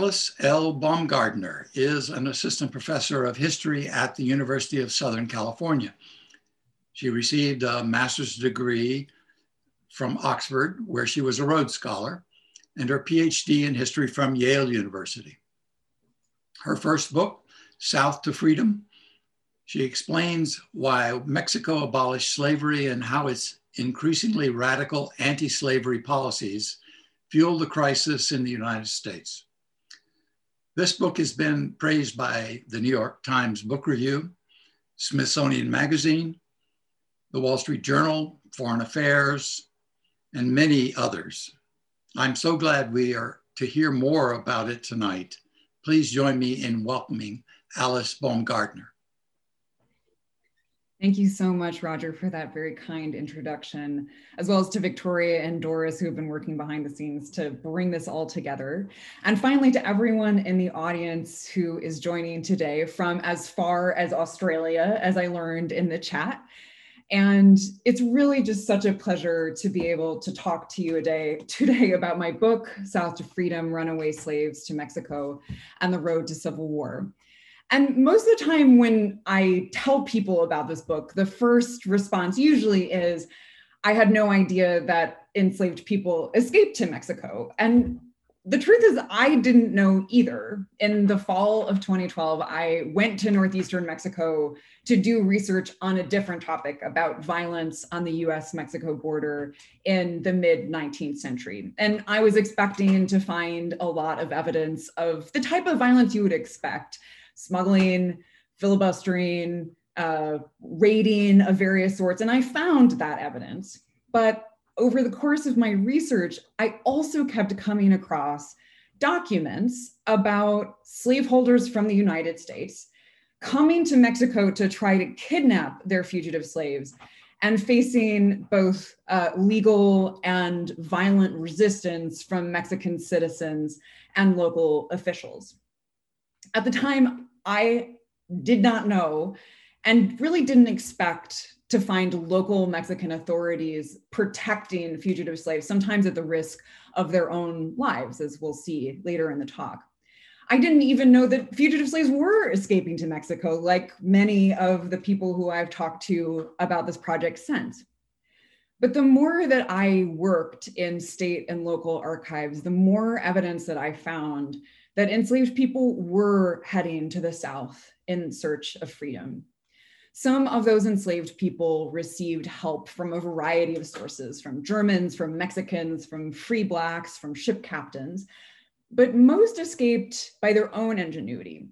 Alice L. Baumgartner is an assistant professor of history at the University of Southern California. She received a master's degree from Oxford, where she was a Rhodes Scholar, and her PhD in history from Yale University. Her first book, South to Freedom, she explains why Mexico abolished slavery and how its increasingly radical anti slavery policies fueled the crisis in the United States. This book has been praised by the New York Times Book Review, Smithsonian Magazine, the Wall Street Journal, Foreign Affairs, and many others. I'm so glad we are to hear more about it tonight. Please join me in welcoming Alice Baumgartner. Thank you so much, Roger, for that very kind introduction, as well as to Victoria and Doris, who have been working behind the scenes to bring this all together. And finally, to everyone in the audience who is joining today from as far as Australia, as I learned in the chat. And it's really just such a pleasure to be able to talk to you today, today about my book, South to Freedom Runaway Slaves to Mexico and the Road to Civil War. And most of the time, when I tell people about this book, the first response usually is, I had no idea that enslaved people escaped to Mexico. And the truth is, I didn't know either. In the fall of 2012, I went to Northeastern Mexico to do research on a different topic about violence on the US Mexico border in the mid 19th century. And I was expecting to find a lot of evidence of the type of violence you would expect smuggling, filibustering, uh, raiding of various sorts. And I found that evidence. But over the course of my research, I also kept coming across documents about slaveholders from the United States coming to Mexico to try to kidnap their fugitive slaves and facing both uh, legal and violent resistance from Mexican citizens and local officials. At the time, I did not know and really didn't expect to find local Mexican authorities protecting fugitive slaves, sometimes at the risk of their own lives, as we'll see later in the talk. I didn't even know that fugitive slaves were escaping to Mexico, like many of the people who I've talked to about this project since. But the more that I worked in state and local archives, the more evidence that I found that enslaved people were heading to the South in search of freedom. Some of those enslaved people received help from a variety of sources from Germans, from Mexicans, from free Blacks, from ship captains, but most escaped by their own ingenuity.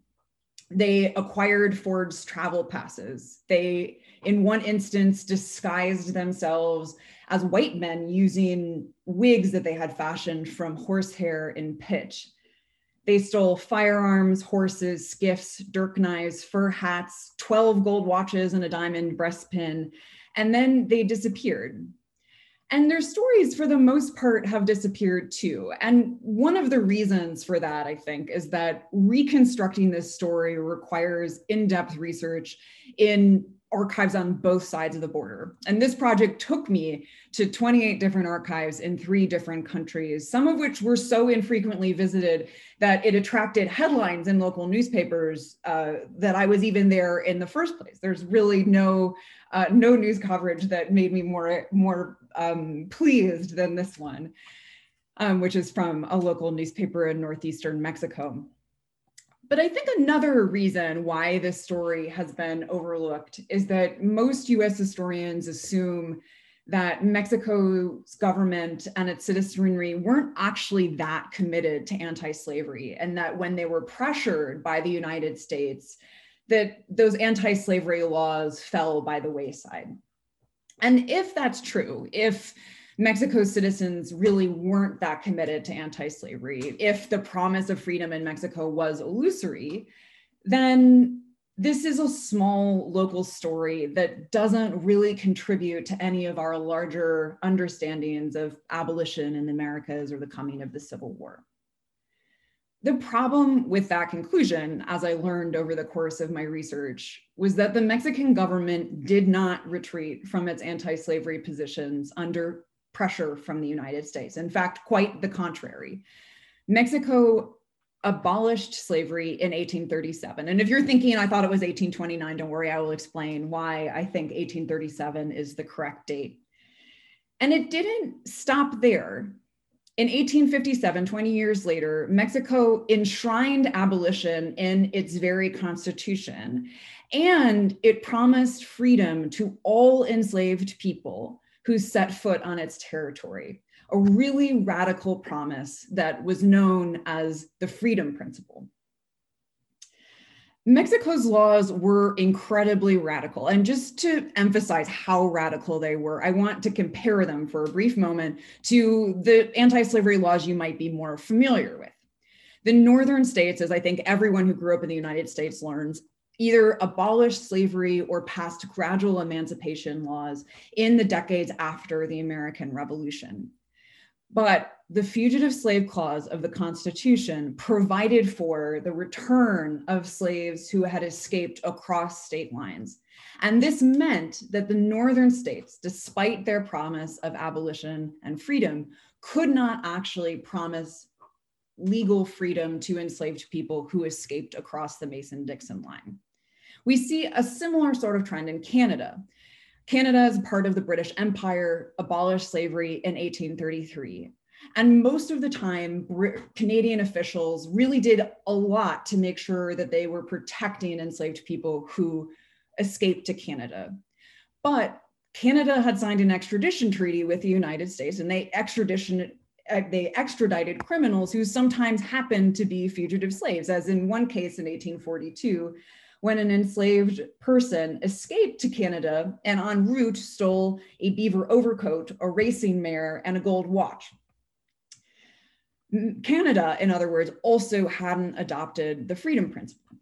They acquired forged travel passes. They, in one instance, disguised themselves as white men using wigs that they had fashioned from horsehair and pitch. They stole firearms, horses, skiffs, dirk knives, fur hats, 12 gold watches, and a diamond breastpin. And then they disappeared. And their stories, for the most part, have disappeared too. And one of the reasons for that, I think, is that reconstructing this story requires in depth research in archives on both sides of the border. And this project took me to 28 different archives in three different countries, some of which were so infrequently visited that it attracted headlines in local newspapers uh, that I was even there in the first place. There's really no uh, no news coverage that made me more more um, pleased than this one, um, which is from a local newspaper in northeastern Mexico. But I think another reason why this story has been overlooked is that most US historians assume that Mexico's government and its citizenry weren't actually that committed to anti-slavery and that when they were pressured by the United States that those anti-slavery laws fell by the wayside. And if that's true, if Mexico's citizens really weren't that committed to anti slavery, if the promise of freedom in Mexico was illusory, then this is a small local story that doesn't really contribute to any of our larger understandings of abolition in the Americas or the coming of the Civil War. The problem with that conclusion, as I learned over the course of my research, was that the Mexican government did not retreat from its anti slavery positions under pressure from the United States. In fact, quite the contrary. Mexico abolished slavery in 1837. And if you're thinking I thought it was 1829, don't worry, I will explain why I think 1837 is the correct date. And it didn't stop there. In 1857, 20 years later, Mexico enshrined abolition in its very constitution, and it promised freedom to all enslaved people who set foot on its territory a really radical promise that was known as the freedom principle. Mexico's laws were incredibly radical. And just to emphasize how radical they were, I want to compare them for a brief moment to the anti slavery laws you might be more familiar with. The northern states, as I think everyone who grew up in the United States learns, either abolished slavery or passed gradual emancipation laws in the decades after the American Revolution. But the Fugitive Slave Clause of the Constitution provided for the return of slaves who had escaped across state lines. And this meant that the northern states, despite their promise of abolition and freedom, could not actually promise legal freedom to enslaved people who escaped across the Mason Dixon line. We see a similar sort of trend in Canada, Canada, as part of the British Empire, abolished slavery in 1833. And most of the time, Canadian officials really did a lot to make sure that they were protecting enslaved people who escaped to Canada. But Canada had signed an extradition treaty with the United States, and they extradition uh, they extradited criminals who sometimes happened to be fugitive slaves, as in one case in 1842, when an enslaved person escaped to Canada and en route stole a beaver overcoat, a racing mare, and a gold watch. Canada, in other words, also hadn't adopted the freedom principle.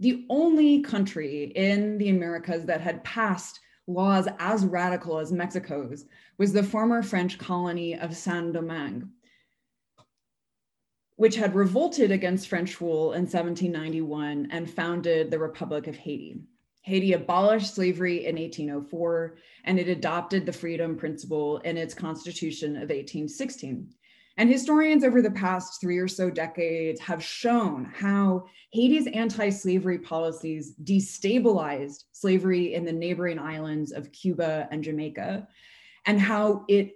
The only country in the Americas that had passed laws as radical as Mexico's was the former French colony of Saint Domingue, which had revolted against French rule in 1791 and founded the Republic of Haiti. Haiti abolished slavery in 1804 and it adopted the freedom principle in its constitution of 1816. And historians over the past three or so decades have shown how Haiti's anti slavery policies destabilized slavery in the neighboring islands of Cuba and Jamaica, and how it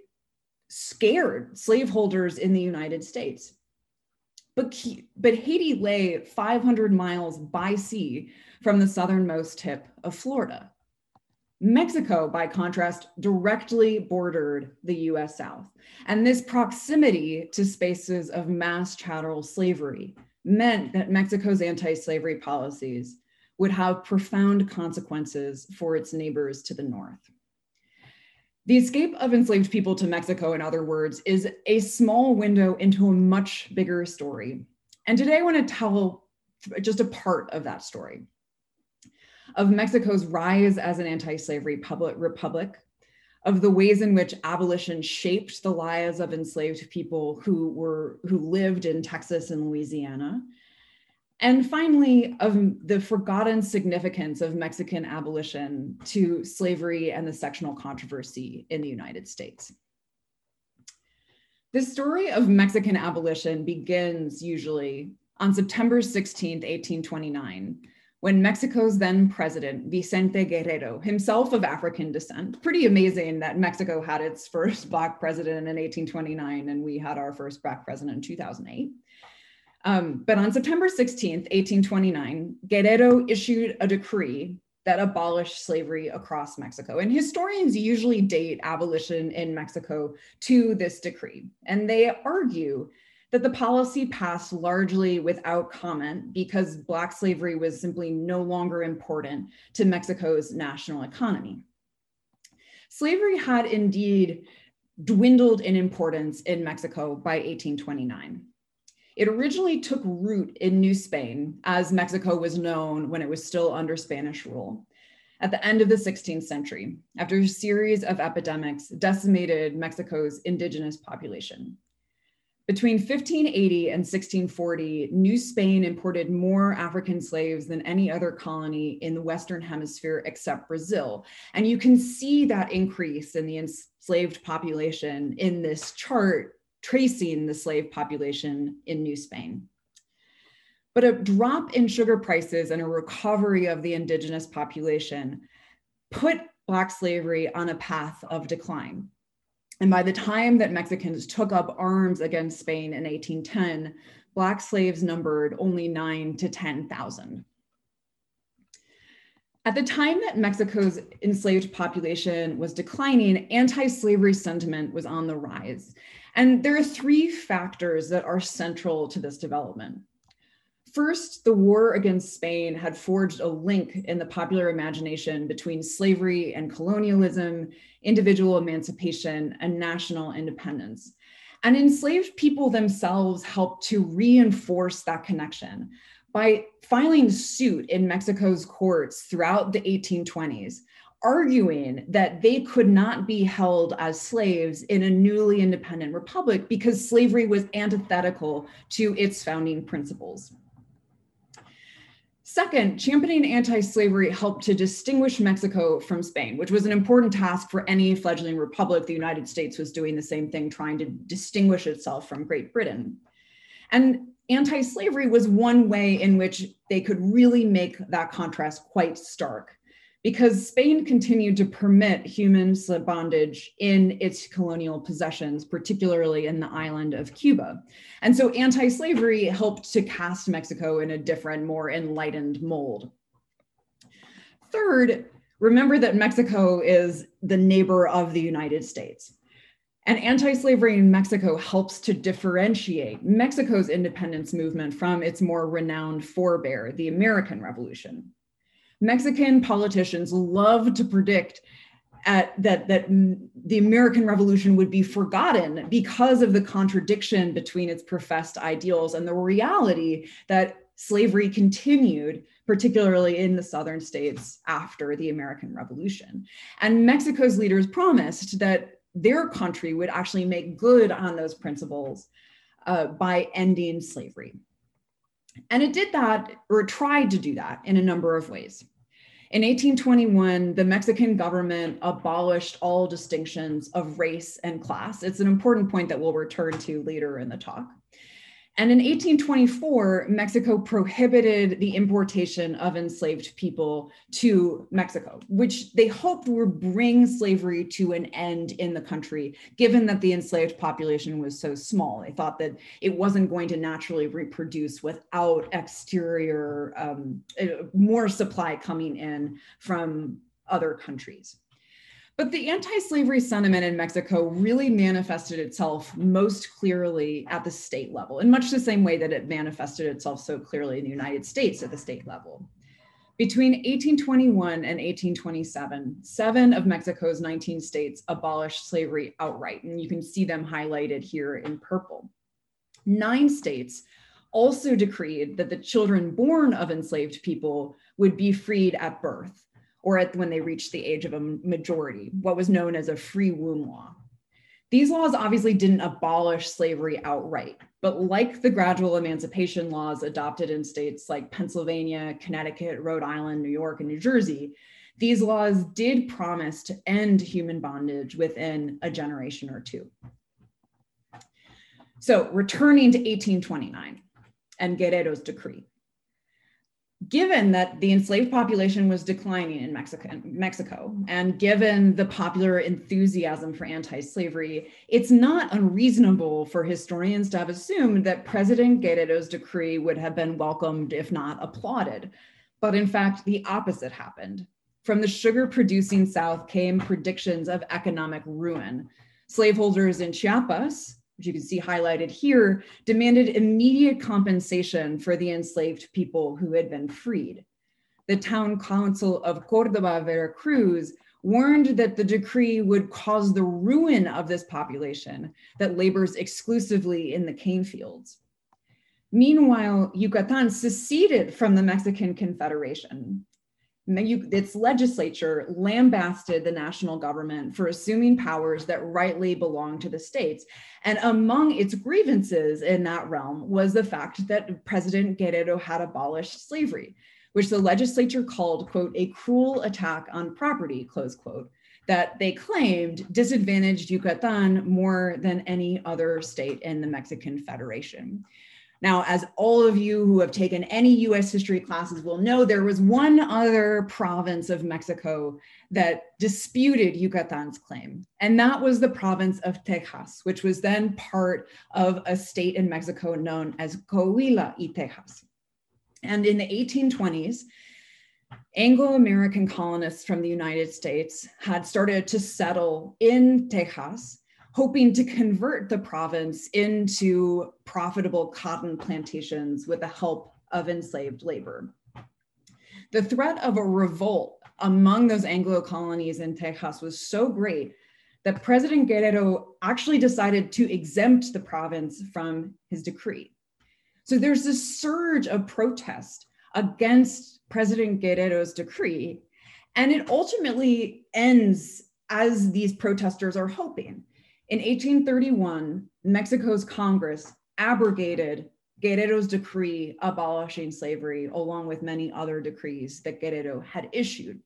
scared slaveholders in the United States. But, but Haiti lay 500 miles by sea from the southernmost tip of Florida. Mexico, by contrast, directly bordered the US South. And this proximity to spaces of mass chattel slavery meant that Mexico's anti slavery policies would have profound consequences for its neighbors to the north. The escape of enslaved people to Mexico, in other words, is a small window into a much bigger story. And today I want to tell just a part of that story of Mexico's rise as an anti slavery republic, of the ways in which abolition shaped the lives of enslaved people who, were, who lived in Texas and Louisiana, and finally, of the forgotten significance of Mexican abolition to slavery and the sectional controversy in the United States. The story of Mexican abolition begins usually on September 16, 1829, when Mexico's then president, Vicente Guerrero, himself of African descent, pretty amazing that Mexico had its first Black president in 1829 and we had our first Black president in 2008 um, but on September 16th, 1829, Guerrero issued a decree that abolished slavery across Mexico. And historians usually date abolition in Mexico to this decree. And they argue that the policy passed largely without comment because Black slavery was simply no longer important to Mexico's national economy. Slavery had indeed dwindled in importance in Mexico by 1829. It originally took root in New Spain, as Mexico was known when it was still under Spanish rule. At the end of the 16th century, after a series of epidemics decimated Mexico's indigenous population. Between 1580 and 1640, New Spain imported more African slaves than any other colony in the Western Hemisphere except Brazil. And you can see that increase in the enslaved population in this chart tracing the slave population in New Spain. But a drop in sugar prices and a recovery of the indigenous population put Black slavery on a path of decline. And by the time that Mexicans took up arms against Spain in 1810, Black slaves numbered only nine to 10,000. At the time that Mexico's enslaved population was declining, anti slavery sentiment was on the rise. And there are three factors that are central to this development. First, the war against Spain had forged a link in the popular imagination between slavery and colonialism, individual emancipation, and national independence. And enslaved people themselves helped to reinforce that connection by filing suit in Mexico's courts throughout the 1820s, arguing that they could not be held as slaves in a newly independent republic because slavery was antithetical to its founding principles. Second, championing anti slavery helped to distinguish Mexico from Spain, which was an important task for any fledgling republic. The United States was doing the same thing, trying to distinguish itself from Great Britain. And anti slavery was one way in which they could really make that contrast quite stark because Spain continued to permit human bondage in its colonial possessions, particularly in the island of Cuba. And so anti slavery helped to cast Mexico in a different, more enlightened mold. Third, remember that Mexico is the neighbor of the United States. And anti slavery in Mexico helps to differentiate Mexico's independence movement from its more renowned forebear, the American Revolution. Mexican politicians love to predict at, that that the American Revolution would be forgotten because of the contradiction between its professed ideals and the reality that slavery continued, particularly in the southern states after the American Revolution. And Mexico's leaders promised that their country would actually make good on those principles uh, by ending slavery. And it did that, or tried to do that, in a number of ways. In 1821, the Mexican government abolished all distinctions of race and class. It's an important point that we'll return to later in the talk. And in 1824, Mexico prohibited the importation of enslaved people to Mexico, which they hoped would bring slavery to an end in the country, given that the enslaved population was so small. They thought that it wasn't going to naturally reproduce without exterior, um, uh, more supply coming in from other countries. But the anti slavery sentiment in Mexico really manifested itself most clearly at the state level, in much the same way that it manifested itself so clearly in the United States at the state level. Between 1821 and 1827, seven of Mexico's 19 states abolished slavery outright, and you can see them highlighted here in purple. Nine states also decreed that the children born of enslaved people would be freed at birth or at when they reached the age of a majority, what was known as a free womb law. These laws obviously didn't abolish slavery outright, but like the gradual emancipation laws adopted in states like Pennsylvania, Connecticut, Rhode Island, New York, and New Jersey, these laws did promise to end human bondage within a generation or two. So, returning to 1829 and Guerrero's decree given that the enslaved population was declining in Mexico, Mexico, and given the popular enthusiasm for anti-slavery, it's not unreasonable for historians to have assumed that President Guerrero's decree would have been welcomed, if not applauded. But in fact, the opposite happened. From the sugar producing South came predictions of economic ruin. Slaveholders in Chiapas, which you can see highlighted here, demanded immediate compensation for the enslaved people who had been freed. The town council of Cordoba, Veracruz, warned that the decree would cause the ruin of this population that labors exclusively in the cane fields. Meanwhile, Yucatan seceded from the Mexican Confederation its legislature lambasted the national government for assuming powers that rightly belong to the states. And among its grievances in that realm was the fact that President Guerrero had abolished slavery, which the legislature called, quote, a cruel attack on property, close quote, that they claimed disadvantaged Yucatan more than any other state in the Mexican Federation. Now, as all of you who have taken any US history classes will know, there was one other province of Mexico that disputed Yucatan's claim, and that was the province of Texas, which was then part of a state in Mexico known as Coahuila y Texas. And in the 1820s, Anglo American colonists from the United States had started to settle in Texas hoping to convert the province into profitable cotton plantations with the help of enslaved labor. The threat of a revolt among those Anglo colonies in Texas was so great that President Guerrero actually decided to exempt the province from his decree. So there's this surge of protest against President Guerrero's decree, and it ultimately ends as these protesters are hoping. In 1831, Mexico's Congress abrogated Guerrero's decree abolishing slavery, along with many other decrees that Guerrero had issued.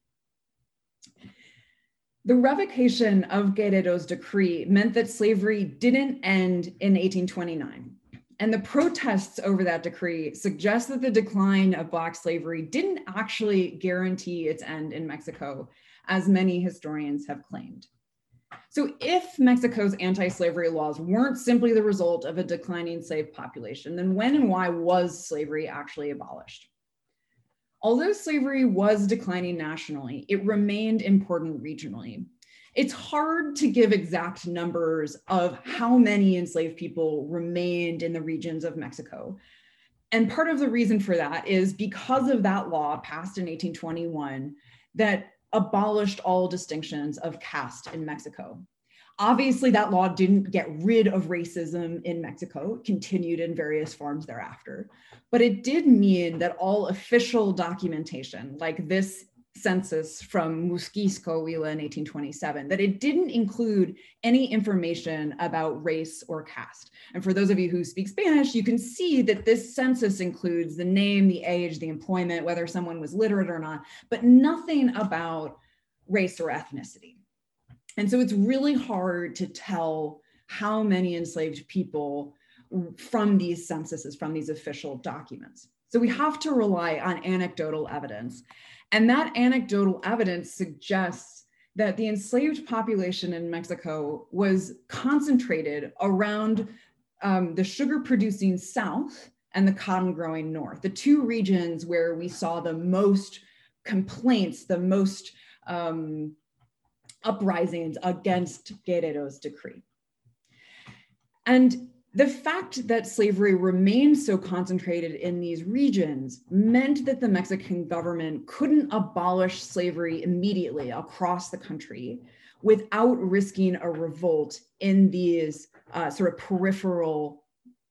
The revocation of Guerrero's decree meant that slavery didn't end in 1829. And the protests over that decree suggest that the decline of Black slavery didn't actually guarantee its end in Mexico, as many historians have claimed. So, if Mexico's anti slavery laws weren't simply the result of a declining slave population, then when and why was slavery actually abolished? Although slavery was declining nationally, it remained important regionally. It's hard to give exact numbers of how many enslaved people remained in the regions of Mexico. And part of the reason for that is because of that law passed in 1821 that abolished all distinctions of caste in Mexico. Obviously, that law didn't get rid of racism in Mexico, it continued in various forms thereafter. But it did mean that all official documentation, like this census from Muzquiz, Coahuila in 1827, that it didn't include any information about race or caste. And for those of you who speak Spanish, you can see that this census includes the name, the age, the employment, whether someone was literate or not, but nothing about race or ethnicity. And so it's really hard to tell how many enslaved people from these censuses, from these official documents. So we have to rely on anecdotal evidence. And that anecdotal evidence suggests that the enslaved population in Mexico was concentrated around um, the sugar producing South and the cotton growing North, the two regions where we saw the most complaints, the most um, uprisings against Guerrero's decree. And the fact that slavery remained so concentrated in these regions meant that the Mexican government couldn't abolish slavery immediately across the country without risking a revolt in these uh, sort of peripheral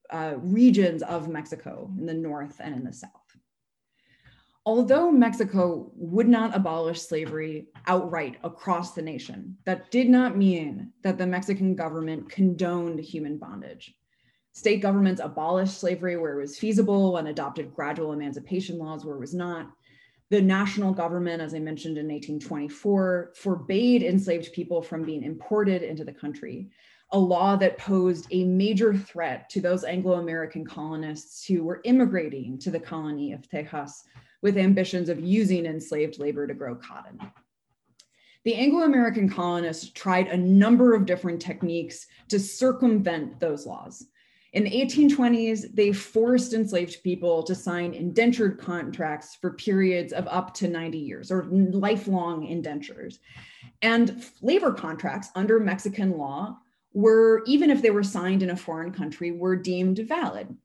uh, regions of Mexico in the north and in the south. Although Mexico would not abolish slavery outright across the nation, that did not mean that the Mexican government condoned human bondage. State governments abolished slavery where it was feasible and adopted gradual emancipation laws where it was not. The national government, as I mentioned in 1824, forbade enslaved people from being imported into the country, a law that posed a major threat to those Anglo American colonists who were immigrating to the colony of Texas with ambitions of using enslaved labor to grow cotton. The Anglo American colonists tried a number of different techniques to circumvent those laws. In the 1820s, they forced enslaved people to sign indentured contracts for periods of up to 90 years or lifelong indentures. And labor contracts under Mexican law were, even if they were signed in a foreign country, were deemed valid.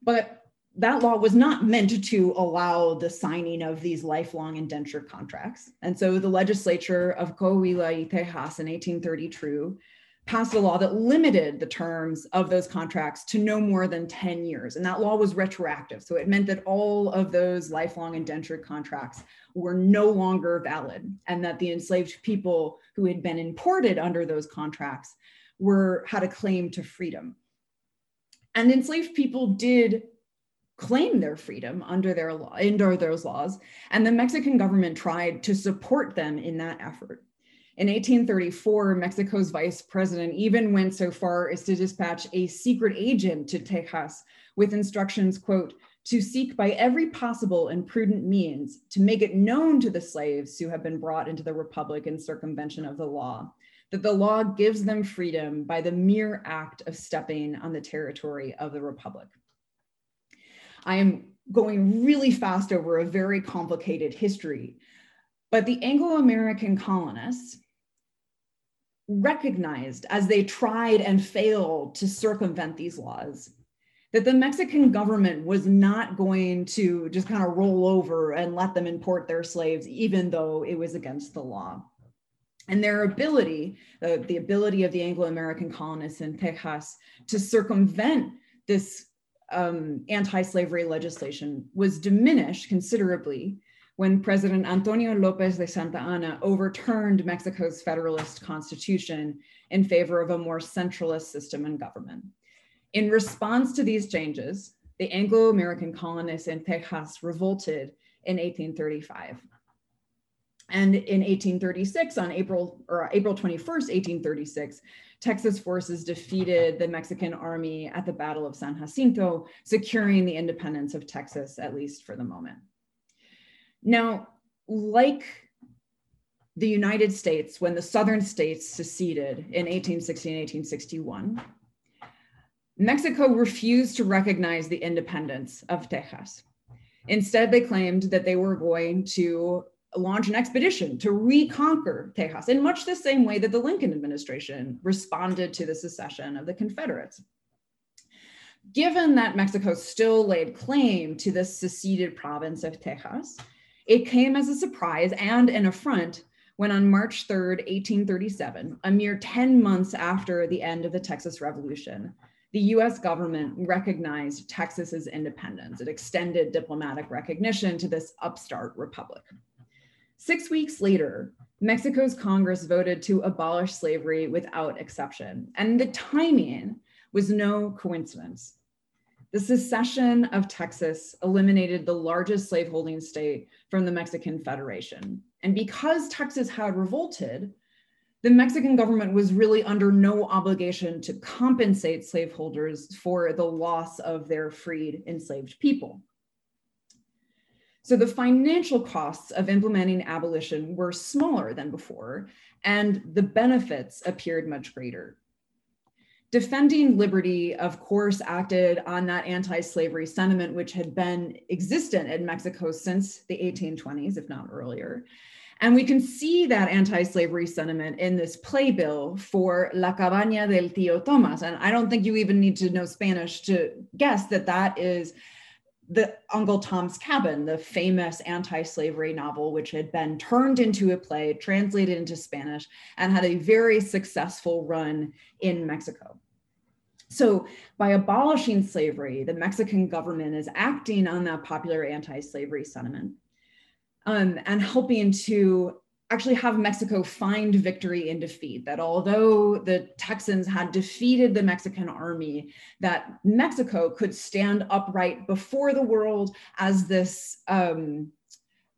But that law was not meant to allow the signing of these lifelong indenture contracts. And so the legislature of Coahuila y Tejas in 1832 passed a law that limited the terms of those contracts to no more than 10 years. And that law was retroactive. So it meant that all of those lifelong indentured contracts were no longer valid and that the enslaved people who had been imported under those contracts were had a claim to freedom. And enslaved people did claim their freedom under their law under those laws and the mexican government tried to support them in that effort In 1834, Mexico's vice president even went so far as to dispatch a secret agent to Tejas with instructions, quote, to seek by every possible and prudent means to make it known to the slaves who have been brought into the republic in circumvention of the law that the law gives them freedom by the mere act of stepping on the territory of the republic. I am going really fast over a very complicated history, but the Anglo American colonists recognized as they tried and failed to circumvent these laws that the Mexican government was not going to just kind of roll over and let them import their slaves, even though it was against the law. And their ability, uh, the ability of the Anglo American colonists in Texas to circumvent this um, anti slavery legislation was diminished considerably when President Antonio Lopez de Santa Anna overturned Mexico's Federalist Constitution in favor of a more centralist system in government. In response to these changes, the Anglo American colonists in Texas revolted in 1835. And in 1836, on April or April 21st, 1836, Texas forces defeated the Mexican army at the Battle of San Jacinto, securing the independence of Texas, at least for the moment. Now, like the United States, when the Southern states seceded in 1860 and 1861, Mexico refused to recognize the independence of Texas. Instead, they claimed that they were going to launch an expedition to reconquer Texas in much the same way that the Lincoln administration responded to the secession of the Confederates. Given that Mexico still laid claim to the seceded province of Texas, it came as a surprise and an affront when on March 3rd, 1837, a mere 10 months after the end of the Texas Revolution, the US government recognized Texas's independence. It extended diplomatic recognition to this upstart republic. Six weeks later, Mexico's Congress voted to abolish slavery without exception. And the timing was no coincidence. The secession of Texas eliminated the largest slaveholding state from the Mexican Federation. And because Texas had revolted, the Mexican government was really under no obligation to compensate slaveholders for the loss of their freed enslaved people. So the financial costs of implementing abolition were smaller than before, and the benefits appeared much greater. Defending liberty, of course, acted on that anti slavery sentiment, which had been existent in Mexico since the 1820s, if not earlier. And we can see that anti slavery sentiment in this playbill for La Cabaña del Tío Tomas. And I don't think you even need to know Spanish to guess that that is the Uncle Tom's Cabin, the famous anti slavery novel, which had been turned into a play, translated into Spanish, and had a very successful run in Mexico. So, by abolishing slavery, the Mexican government is acting on that popular anti slavery sentiment um, and helping to actually have Mexico find victory in defeat. That although the Texans had defeated the Mexican army, that Mexico could stand upright before the world as this um,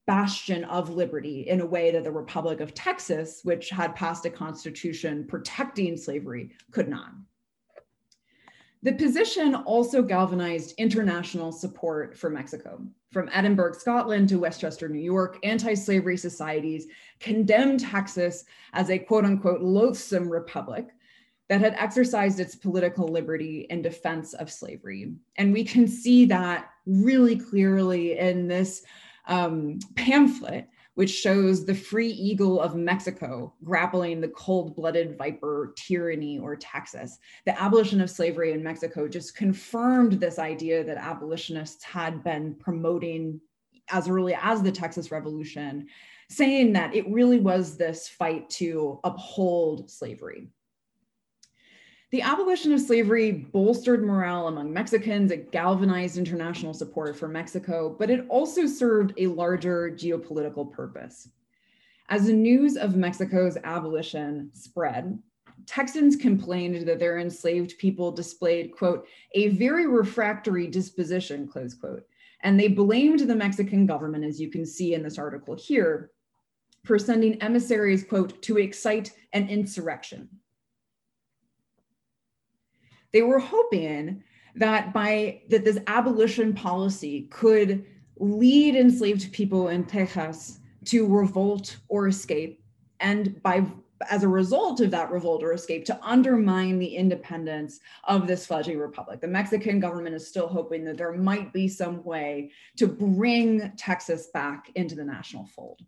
bastion of liberty in a way that the Republic of Texas, which had passed a constitution protecting slavery, could not. The position also galvanized international support for Mexico. From Edinburgh, Scotland to Westchester, New York, anti slavery societies condemned Texas as a quote unquote loathsome republic that had exercised its political liberty in defense of slavery. And we can see that really clearly in this um, pamphlet which shows the free eagle of Mexico grappling the cold blooded viper tyranny or Texas. The abolition of slavery in Mexico just confirmed this idea that abolitionists had been promoting as early as the Texas Revolution, saying that it really was this fight to uphold slavery. The abolition of slavery bolstered morale among Mexicans, it galvanized international support for Mexico, but it also served a larger geopolitical purpose. As the news of Mexico's abolition spread, Texans complained that their enslaved people displayed, quote, a very refractory disposition, close quote. And they blamed the Mexican government, as you can see in this article here, for sending emissaries, quote, to excite an insurrection. They were hoping that by that this abolition policy could lead enslaved people in Texas to revolt or escape and by as a result of that revolt or escape to undermine the independence of this fledgling republic. The Mexican government is still hoping that there might be some way to bring Texas back into the national fold.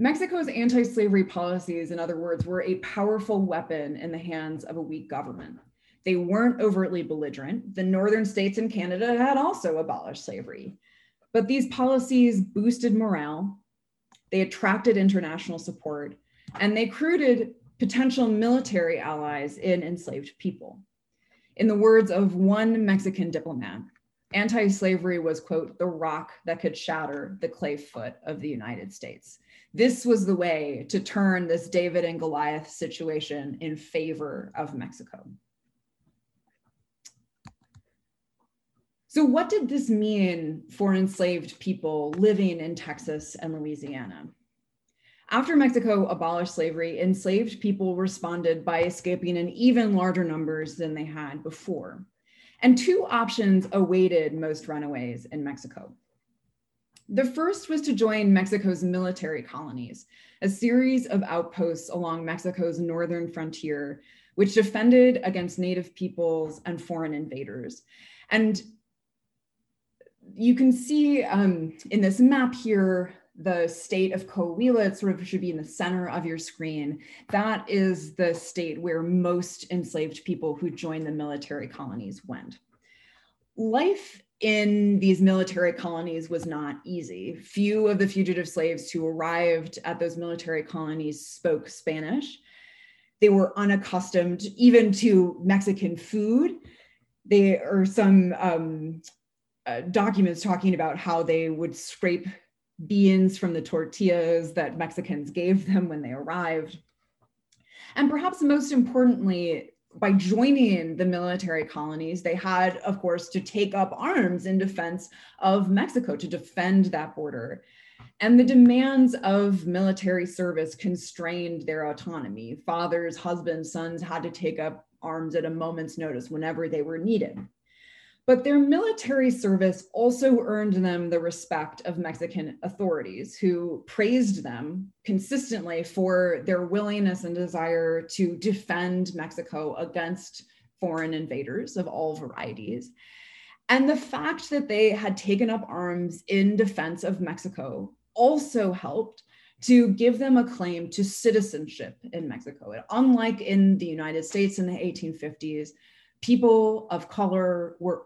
Mexico's anti slavery policies, in other words, were a powerful weapon in the hands of a weak government. They weren't overtly belligerent. The northern states in Canada had also abolished slavery. But these policies boosted morale, they attracted international support, and they recruited potential military allies in enslaved people. In the words of one Mexican diplomat, anti slavery was, quote, the rock that could shatter the clay foot of the United States. This was the way to turn this David and Goliath situation in favor of Mexico. So, what did this mean for enslaved people living in Texas and Louisiana? After Mexico abolished slavery, enslaved people responded by escaping in even larger numbers than they had before. And two options awaited most runaways in Mexico. The first was to join Mexico's military colonies, a series of outposts along Mexico's northern frontier, which defended against native peoples and foreign invaders. And you can see um, in this map here, the state of Coahuila, it sort of should be in the center of your screen. That is the state where most enslaved people who joined the military colonies went. Life in these military colonies was not easy. Few of the fugitive slaves who arrived at those military colonies spoke Spanish. They were unaccustomed even to Mexican food. There are some um, uh, documents talking about how they would scrape beans from the tortillas that Mexicans gave them when they arrived. And perhaps most importantly, by joining the military colonies, they had, of course, to take up arms in defense of Mexico to defend that border. And the demands of military service constrained their autonomy. Fathers, husbands, sons had to take up arms at a moment's notice whenever they were needed. But their military service also earned them the respect of Mexican authorities, who praised them consistently for their willingness and desire to defend Mexico against foreign invaders of all varieties. And the fact that they had taken up arms in defense of Mexico also helped to give them a claim to citizenship in Mexico. Unlike in the United States in the 1850s, people of color were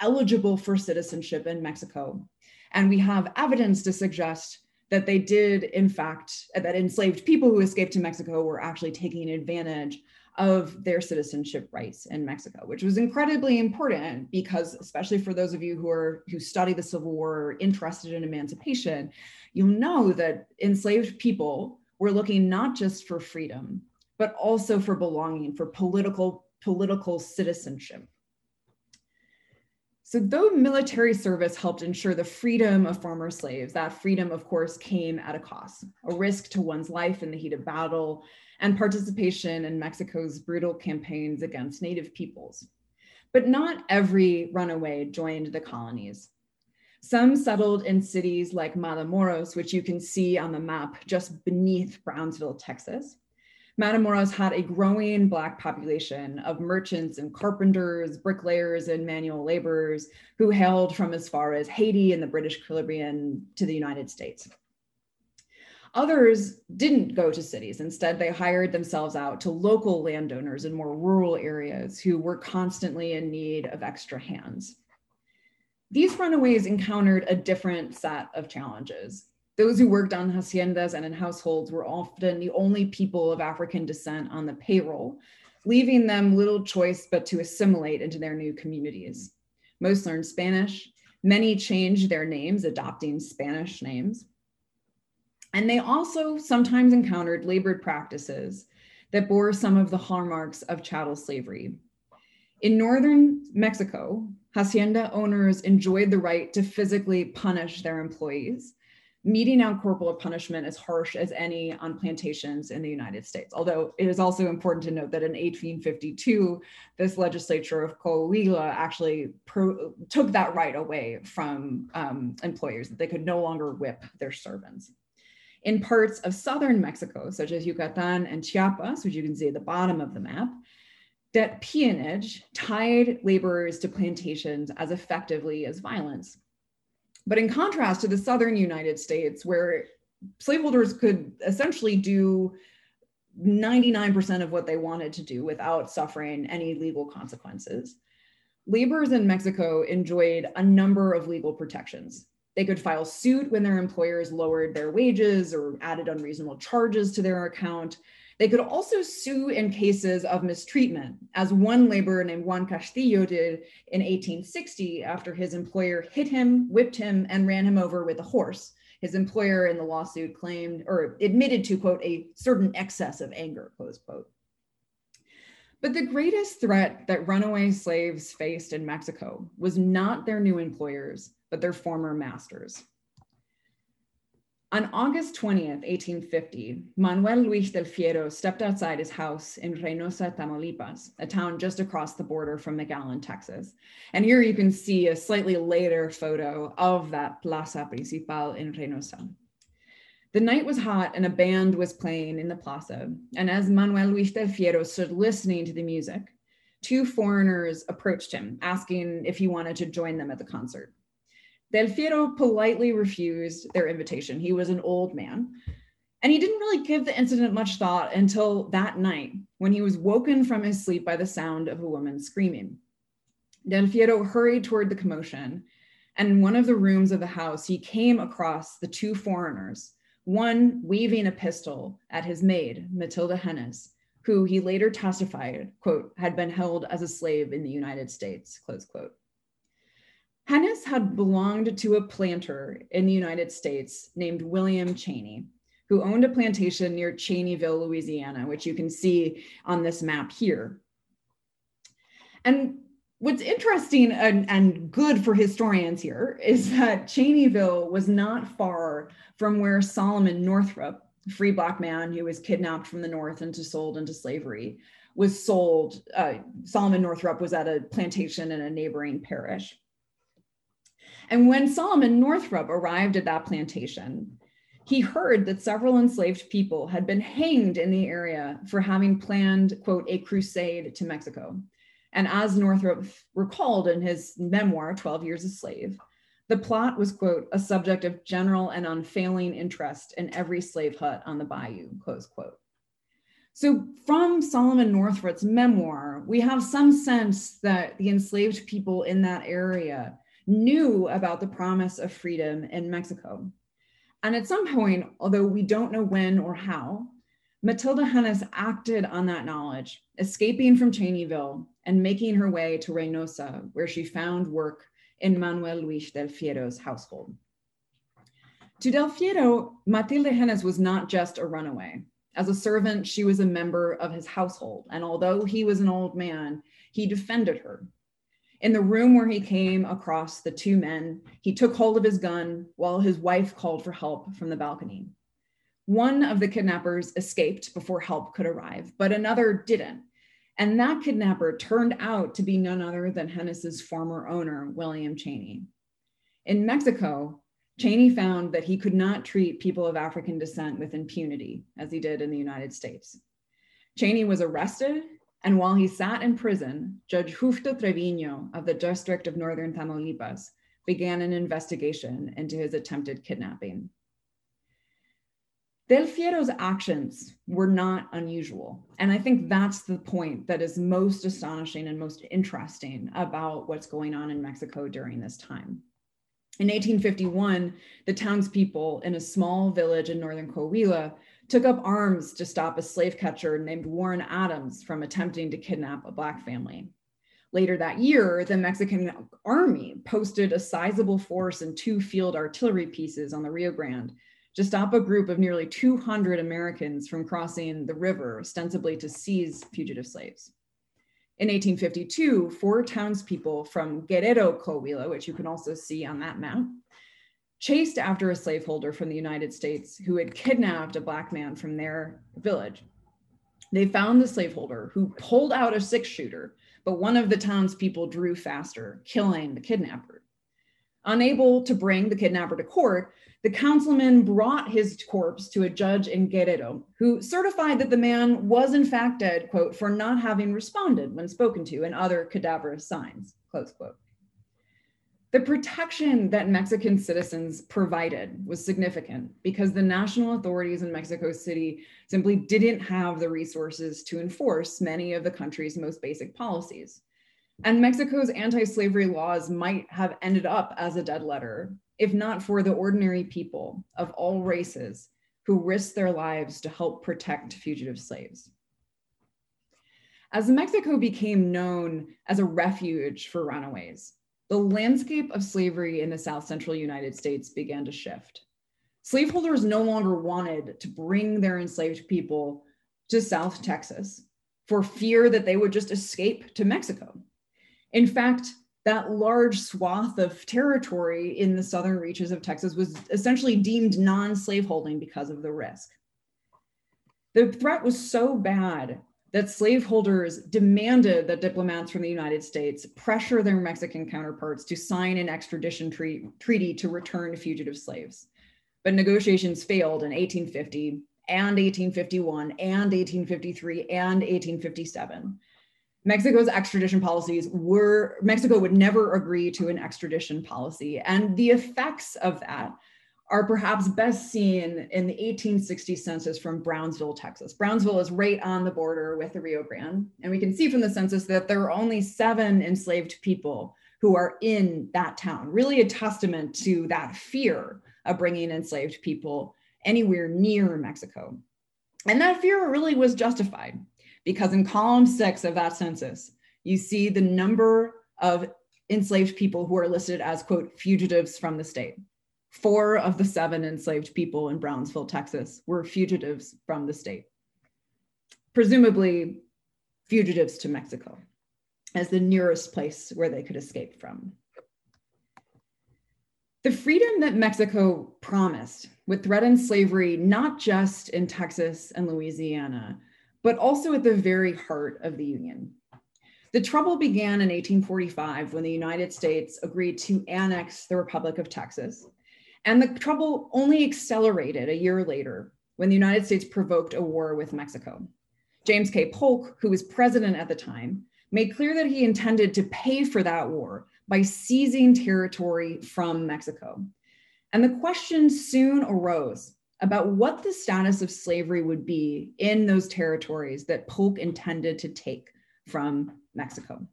eligible for citizenship in Mexico. And we have evidence to suggest that they did, in fact, that enslaved people who escaped to Mexico were actually taking advantage of their citizenship rights in Mexico, which was incredibly important because, especially for those of you who are who study the Civil War or interested in emancipation, you know that enslaved people were looking not just for freedom, but also for belonging, for political political citizenship. So, though military service helped ensure the freedom of former slaves, that freedom, of course, came at a cost a risk to one's life in the heat of battle, and participation in Mexico's brutal campaigns against Native peoples. But not every runaway joined the colonies. Some settled in cities like Matamoros, which you can see on the map just beneath Brownsville, Texas. Matamoros had a growing Black population of merchants and carpenters, bricklayers, and manual laborers who hailed from as far as Haiti and the British Caribbean to the United States. Others didn't go to cities. Instead, they hired themselves out to local landowners in more rural areas who were constantly in need of extra hands. These runaways encountered a different set of challenges. Those who worked on haciendas and in households were often the only people of African descent on the payroll, leaving them little choice but to assimilate into their new communities. Most learned Spanish. Many changed their names, adopting Spanish names. And they also sometimes encountered labored practices that bore some of the hallmarks of chattel slavery. In northern Mexico, hacienda owners enjoyed the right to physically punish their employees meting out corporal punishment as harsh as any on plantations in the United States. Although it is also important to note that in 1852, this legislature of Coahuila actually pro- took that right away from um, employers, that they could no longer whip their servants. In parts of southern Mexico, such as Yucatan and Chiapas, which you can see at the bottom of the map, that peonage tied laborers to plantations as effectively as violence. But in contrast to the southern United States, where slaveholders could essentially do 99% of what they wanted to do without suffering any legal consequences, laborers in Mexico enjoyed a number of legal protections. They could file suit when their employers lowered their wages or added unreasonable charges to their account. They could also sue in cases of mistreatment, as one laborer named Juan Castillo did in 1860 after his employer hit him, whipped him, and ran him over with a horse. His employer in the lawsuit claimed or admitted to, quote, a certain excess of anger, close quote. But the greatest threat that runaway slaves faced in Mexico was not their new employers, but their former masters. On August 20th, 1850, Manuel Luis del Fierro stepped outside his house in Reynosa, Tamaulipas, a town just across the border from McAllen, Texas. And here you can see a slightly later photo of that Plaza Principal in Reynosa. The night was hot and a band was playing in the plaza. And as Manuel Luis del Fierro stood listening to the music, two foreigners approached him, asking if he wanted to join them at the concert. Del Fierro politely refused their invitation. He was an old man. And he didn't really give the incident much thought until that night when he was woken from his sleep by the sound of a woman screaming. Del Fierro hurried toward the commotion, and in one of the rooms of the house, he came across the two foreigners, one waving a pistol at his maid, Matilda Hennes, who he later testified, quote, had been held as a slave in the United States, close quote. Hennes had belonged to a planter in the United States named William Cheney, who owned a plantation near Cheneyville, Louisiana, which you can see on this map here. And what's interesting and, and good for historians here is that Cheneyville was not far from where Solomon Northup, a free black man who was kidnapped from the North and sold into slavery, was sold. Uh, Solomon Northup was at a plantation in a neighboring parish. And when Solomon Northup arrived at that plantation, he heard that several enslaved people had been hanged in the area for having planned, quote, a crusade to Mexico. And as Northup recalled in his memoir, 12 Years a Slave, the plot was, quote, a subject of general and unfailing interest in every slave hut on the bayou, close quote. So, from Solomon Northup's memoir, we have some sense that the enslaved people in that area knew about the promise of freedom in Mexico. And at some point, although we don't know when or how, Matilda Hennes acted on that knowledge, escaping from Cheneyville and making her way to Reynosa, where she found work in Manuel Luis del Fierro's household. To Del Fierro, Matilda Hennes was not just a runaway. As a servant, she was a member of his household. And although he was an old man, he defended her in the room where he came across the two men, he took hold of his gun while his wife called for help from the balcony. One of the kidnappers escaped before help could arrive, but another didn't. And that kidnapper turned out to be none other than Hennes's former owner, William Cheney. In Mexico, Cheney found that he could not treat people of African descent with impunity as he did in the United States. Cheney was arrested and while he sat in prison, Judge Justo Trevino of the District of Northern Tamaulipas began an investigation into his attempted kidnapping. Del Fierro's actions were not unusual. And I think that's the point that is most astonishing and most interesting about what's going on in Mexico during this time. In 1851, the townspeople in a small village in northern Coahuila took up arms to stop a slave catcher named Warren Adams from attempting to kidnap a Black family. Later that year, the Mexican army posted a sizable force and two field artillery pieces on the Rio Grande to stop a group of nearly 200 Americans from crossing the river, ostensibly to seize fugitive slaves. In 1852, four townspeople from Guerrero, Coahuila, which you can also see on that map, chased after a slaveholder from the United States who had kidnapped a Black man from their village. They found the slaveholder who pulled out a six shooter, but one of the townspeople drew faster, killing the kidnapper. Unable to bring the kidnapper to court, the councilman brought his corpse to a judge in Guerrero, who certified that the man was in fact dead, quote, for not having responded when spoken to and other cadaverous signs, close quote. The protection that Mexican citizens provided was significant because the national authorities in Mexico City simply didn't have the resources to enforce many of the country's most basic policies. And Mexico's anti slavery laws might have ended up as a dead letter if not for the ordinary people of all races who risked their lives to help protect fugitive slaves. As Mexico became known as a refuge for runaways, the landscape of slavery in the South Central United States began to shift. Slaveholders no longer wanted to bring their enslaved people to South Texas for fear that they would just escape to Mexico. In fact, that large swath of territory in the southern reaches of Texas was essentially deemed non slaveholding because of the risk. The threat was so bad that slaveholders demanded that diplomats from the United States pressure their Mexican counterparts to sign an extradition tre- treaty to return fugitive slaves. But negotiations failed in 1850 and 1851 and 1853 and 1857. Mexico's extradition policies were, Mexico would never agree to an extradition policy. And the effects of that are perhaps best seen in the 1860 census from Brownsville, Texas. Brownsville is right on the border with the Rio Grande. And we can see from the census that there are only seven enslaved people who are in that town, really a testament to that fear of bringing enslaved people anywhere near Mexico. And that fear really was justified because in column six of that census, you see the number of enslaved people who are listed as, quote, fugitives from the state. Four of the seven enslaved people in Brownsville, Texas, were fugitives from the state, presumably fugitives to Mexico as the nearest place where they could escape from. The freedom that Mexico promised would threaten slavery not just in Texas and Louisiana, but also at the very heart of the Union. The trouble began in 1845 when the United States agreed to annex the Republic of Texas. And the trouble only accelerated a year later when the United States provoked a war with Mexico. James K. Polk, who was president at the time, made clear that he intended to pay for that war by seizing territory from Mexico. And the question soon arose about what the status of slavery would be in those territories that Polk intended to take from Mexico.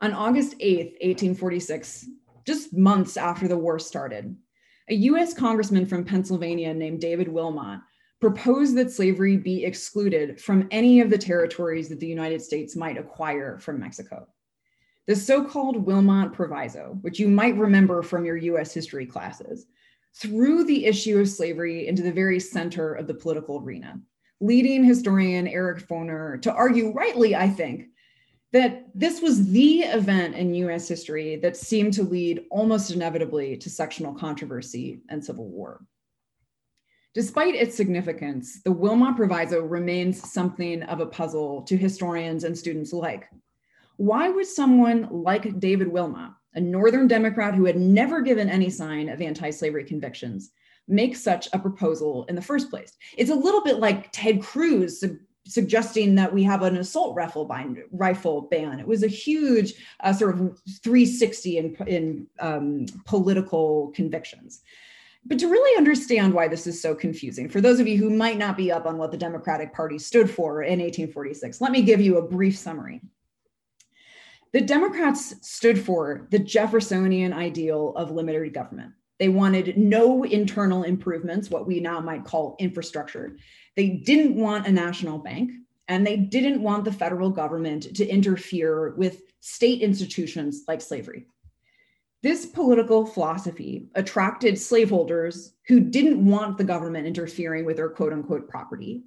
On August 8th, 1846, just months after the war started, a US congressman from Pennsylvania named David Wilmot proposed that slavery be excluded from any of the territories that the United States might acquire from Mexico. The so called Wilmot Proviso, which you might remember from your US history classes, threw the issue of slavery into the very center of the political arena, leading historian Eric Foner to argue, rightly, I think, that this was the event in US history that seemed to lead almost inevitably to sectional controversy and civil war. Despite its significance, the Wilmot Proviso remains something of a puzzle to historians and students alike. Why would someone like David Wilmot, a Northern Democrat who had never given any sign of anti slavery convictions, make such a proposal in the first place. It's a little bit like Ted Cruz suggesting that we have an assault rifle, bind, rifle ban. It was a huge uh, sort of 360 in, in um, political convictions. But to really understand why this is so confusing, for those of you who might not be up on what the Democratic Party stood for in 1846, let me give you a brief summary. The Democrats stood for the Jeffersonian ideal of limited government. They wanted no internal improvements, what we now might call infrastructure. They didn't want a national bank, and they didn't want the federal government to interfere with state institutions like slavery. This political philosophy attracted slaveholders who didn't want the government interfering with their quote unquote property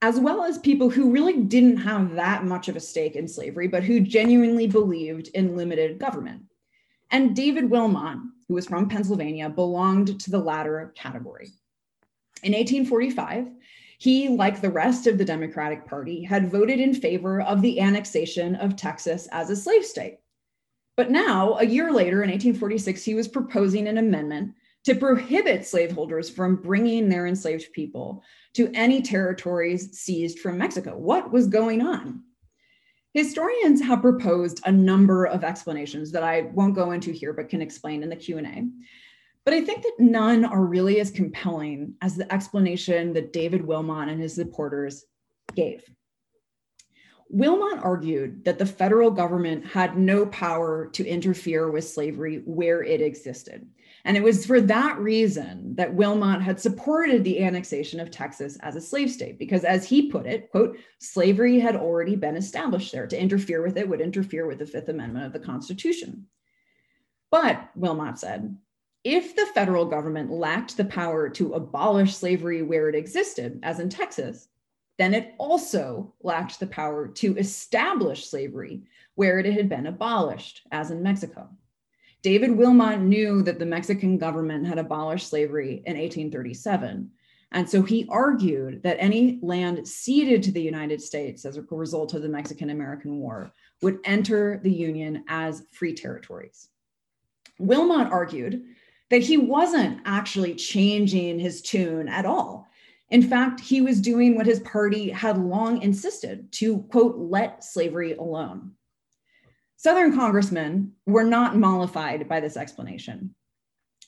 as well as people who really didn't have that much of a stake in slavery, but who genuinely believed in limited government. And David Wilmot, who was from Pennsylvania, belonged to the latter category. In 1845, he, like the rest of the Democratic Party, had voted in favor of the annexation of Texas as a slave state. But now, a year later, in 1846, he was proposing an amendment to prohibit slaveholders from bringing their enslaved people to any territories seized from Mexico. What was going on? Historians have proposed a number of explanations that I won't go into here, but can explain in the Q&A. But I think that none are really as compelling as the explanation that David Wilmot and his supporters gave. Wilmot argued that the federal government had no power to interfere with slavery where it existed. And it was for that reason that Wilmot had supported the annexation of Texas as a slave state, because as he put it, quote, slavery had already been established there. To interfere with it would interfere with the Fifth Amendment of the Constitution. But, Wilmot said, if the federal government lacked the power to abolish slavery where it existed, as in Texas, then it also lacked the power to establish slavery where it had been abolished, as in Mexico. David Wilmot knew that the Mexican government had abolished slavery in 1837. And so he argued that any land ceded to the United States as a result of the Mexican American War would enter the Union as free territories. Wilmot argued that he wasn't actually changing his tune at all. In fact, he was doing what his party had long insisted to, quote, let slavery alone. Southern congressmen were not mollified by this explanation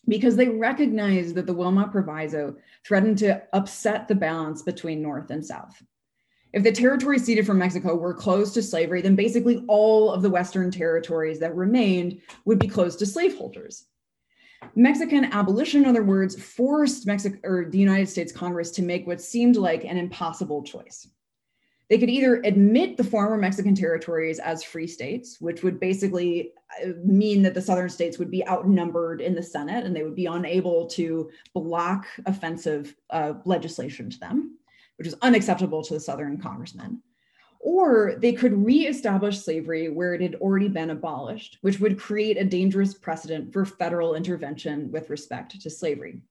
because they recognized that the Wilmot Proviso threatened to upset the balance between North and South. If the territories ceded from Mexico were closed to slavery, then basically all of the Western territories that remained would be closed to slaveholders. Mexican abolition, in other words, forced Mexico or the United States Congress to make what seemed like an impossible choice. They could either admit the former Mexican territories as free states, which would basically uh, mean that the southern states would be outnumbered in the Senate and they would be unable to block offensive uh, legislation to them, which is unacceptable to the southern congressmen. Or they could reestablish slavery where it had already been abolished, which would create a dangerous precedent for federal intervention with respect to slavery.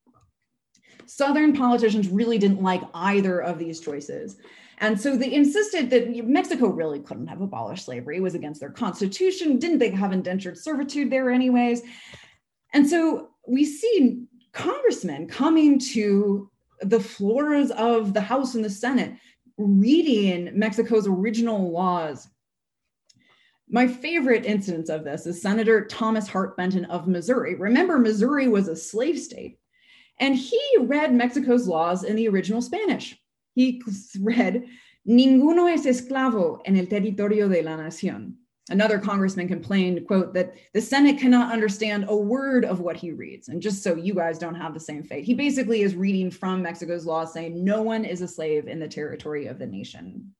Southern politicians really didn't like either of these choices. And so they insisted that Mexico really couldn't have abolished slavery, it was against their constitution. Didn't they have indentured servitude there, anyways? And so we see congressmen coming to the floors of the House and the Senate reading Mexico's original laws. My favorite instance of this is Senator Thomas Hart Benton of Missouri. Remember, Missouri was a slave state, and he read Mexico's laws in the original Spanish he read, Ninguno es esclavo en el territorio de la nación. Another congressman complained, quote, that the Senate cannot understand a word of what he reads. And just so you guys don't have the same fate, he basically is reading from Mexico's law saying no one is a slave in the territory of the nation.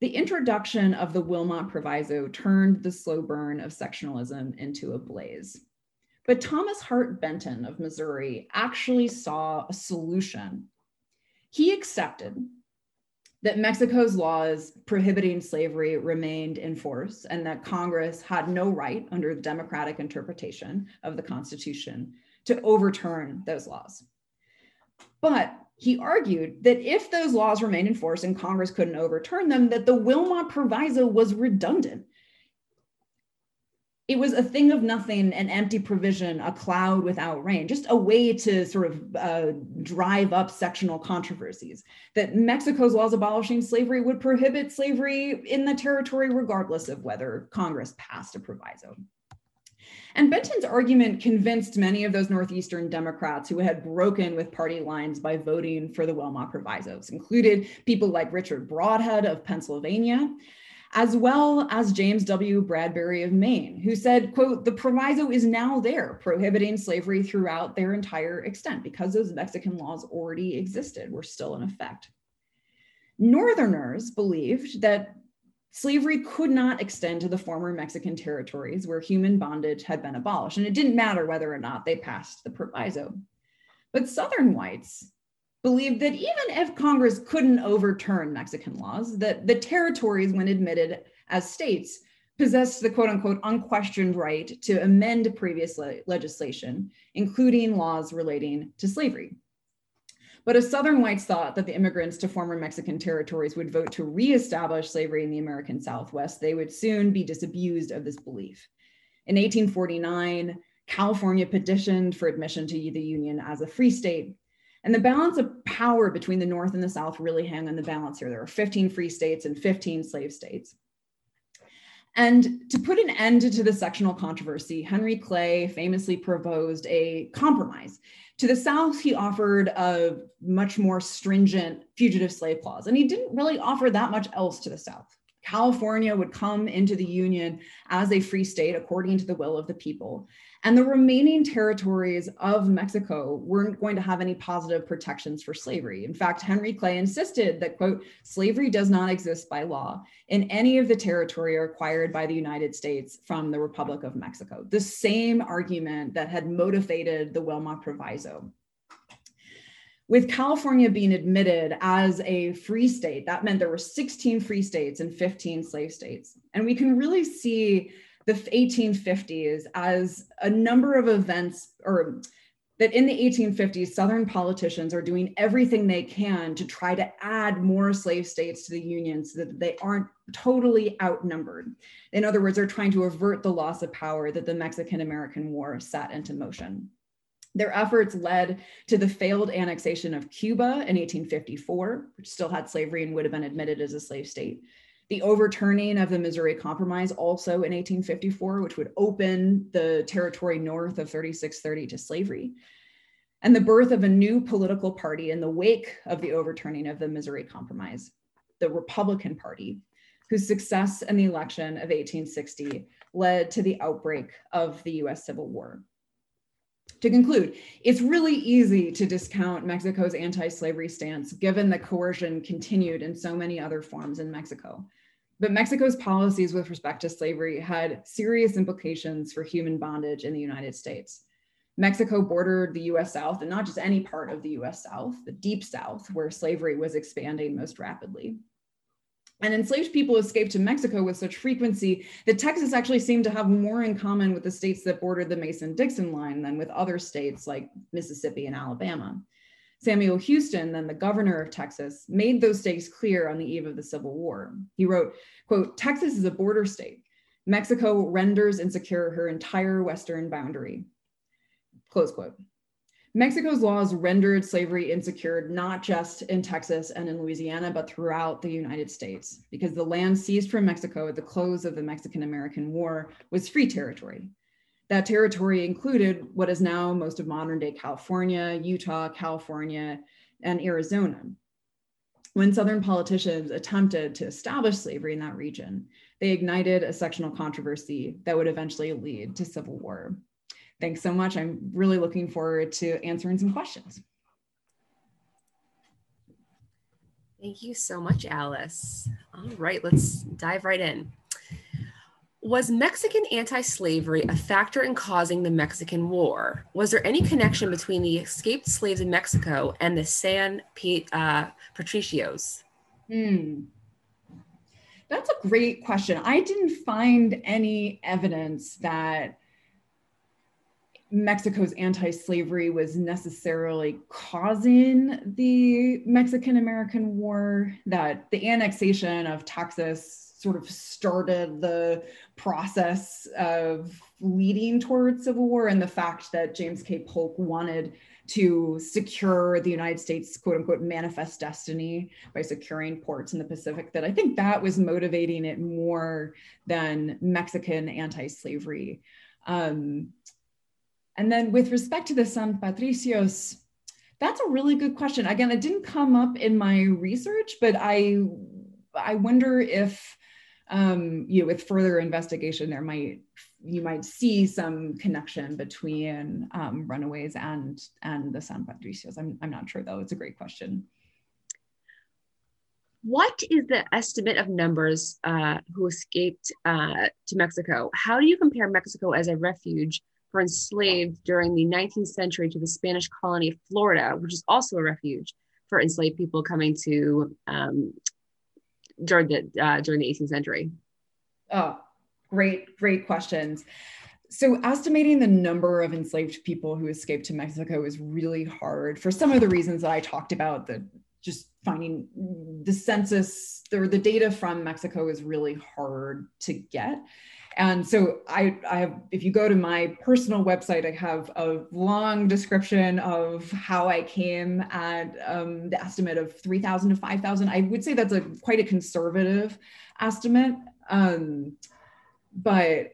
The introduction of the Wilmot Proviso turned the slow burn of sectionalism into a blaze. But Thomas Hart Benton of Missouri actually saw a solution he accepted that Mexico's laws prohibiting slavery remained in force and that Congress had no right, under the democratic interpretation of the Constitution, to overturn those laws. But he argued that if those laws remained in force and Congress couldn't overturn them, that the Wilmot Proviso was redundant it was a thing of nothing, an empty provision, a cloud without rain, just a way to sort of uh, drive up sectional controversies. That Mexico's laws abolishing slavery would prohibit slavery in the territory, regardless of whether Congress passed a proviso. And Benton's argument convinced many of those Northeastern Democrats who had broken with party lines by voting for the Wilmot provisos, included people like Richard Brodhead of Pennsylvania, as well as James W. Bradbury of Maine, who said, quote, the proviso is now there, prohibiting slavery throughout their entire extent because those Mexican laws already existed, were still in effect. Northerners believed that slavery could not extend to the former Mexican territories where human bondage had been abolished, and it didn't matter whether or not they passed the proviso. But Southern whites believed that even if Congress couldn't overturn Mexican laws, that the territories, when admitted as states, possessed the quote unquote unquestioned right to amend previous le- legislation, including laws relating to slavery. But as Southern whites thought that the immigrants to former Mexican territories would vote to reestablish slavery in the American Southwest, they would soon be disabused of this belief. In 1849, California petitioned for admission to the Union as a free state. And the balance of power between the North and the South really hang on the balance here. There are 15 free states and 15 slave states. And to put an end to the sectional controversy, Henry Clay famously proposed a compromise. To the South, he offered a much more stringent fugitive slave clause, and he didn't really offer that much else to the South. California would come into the Union as a free state according to the will of the people. And the remaining territories of Mexico weren't going to have any positive protections for slavery. In fact, Henry Clay insisted that, quote, slavery does not exist by law in any of the territory acquired by the United States from the Republic of Mexico. The same argument that had motivated the Wilmot Proviso. With California being admitted as a free state, that meant there were 16 free states and 15 slave states. And we can really see the 1850s as a number of events or that in the 1850s, Southern politicians are doing everything they can to try to add more slave states to the Union so that they aren't totally outnumbered. In other words, they're trying to avert the loss of power that the Mexican American War set into motion. Their efforts led to the failed annexation of Cuba in 1854, which still had slavery and would have been admitted as a slave state the overturning of the Missouri Compromise also in 1854, which would open the territory north of 3630 to slavery, and the birth of a new political party in the wake of the overturning of the Missouri Compromise, the Republican Party, whose success in the election of 1860 led to the outbreak of the US Civil War. To conclude, it's really easy to discount Mexico's anti slavery stance given that coercion continued in so many other forms in Mexico. But Mexico's policies with respect to slavery had serious implications for human bondage in the United States. Mexico bordered the US South, and not just any part of the US South, the deep South, where slavery was expanding most rapidly. And enslaved people escaped to Mexico with such frequency that Texas actually seemed to have more in common with the states that bordered the Mason Dixon line than with other states like Mississippi and Alabama. Samuel Houston, then the governor of Texas, made those stakes clear on the eve of the Civil War. He wrote, quote, Texas is a border state. Mexico renders insecure her entire western boundary. Close quote. Mexico's laws rendered slavery insecure not just in Texas and in Louisiana, but throughout the United States, because the land seized from Mexico at the close of the Mexican American War was free territory. That territory included what is now most of modern day California, Utah, California, and Arizona. When Southern politicians attempted to establish slavery in that region, they ignited a sectional controversy that would eventually lead to civil war. Thanks so much. I'm really looking forward to answering some questions. Thank you so much, Alice. All right, let's dive right in. Was Mexican anti slavery a factor in causing the Mexican War? Was there any connection between the escaped slaves in Mexico and the San uh, Patricios? Hmm. That's a great question. I didn't find any evidence that Mexico's anti slavery was necessarily causing the Mexican American War, that the annexation of Texas sort of started the process of leading towards civil war and the fact that James K. Polk wanted to secure the United States quote unquote manifest destiny by securing ports in the Pacific that I think that was motivating it more than Mexican anti-slavery. Um, and then with respect to the San Patricios, that's a really good question. Again, it didn't come up in my research, but I I wonder if um, you know, with further investigation, there might you might see some connection between um, runaways and and the San Patricios. I'm I'm not sure though. It's a great question. What is the estimate of numbers uh, who escaped uh, to Mexico? How do you compare Mexico as a refuge for enslaved during the 19th century to the Spanish colony of Florida, which is also a refuge for enslaved people coming to um, during the uh, during the 18th century? Oh, great, great questions. So, estimating the number of enslaved people who escaped to Mexico is really hard for some of the reasons that I talked about. The just finding the census or the data from Mexico is really hard to get. And so I, I have, if you go to my personal website, I have a long description of how I came at um, the estimate of 3,000 to 5,000. I would say that's a quite a conservative estimate. Um, but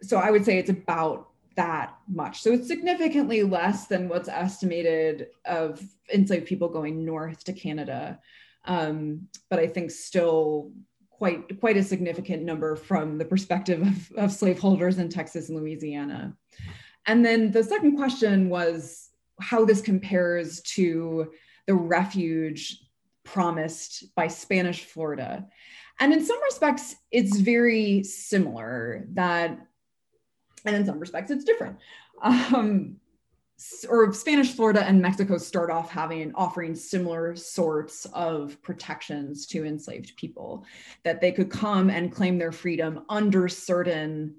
so I would say it's about that much. So it's significantly less than what's estimated of enslaved people going north to Canada. Um, but I think still quite quite a significant number from the perspective of, of slaveholders in Texas and Louisiana. And then the second question was how this compares to the refuge promised by Spanish Florida. And in some respects, it's very similar that, and in some respects, it's different. Um, or Spanish Florida and Mexico start off having offering similar sorts of protections to enslaved people that they could come and claim their freedom under certain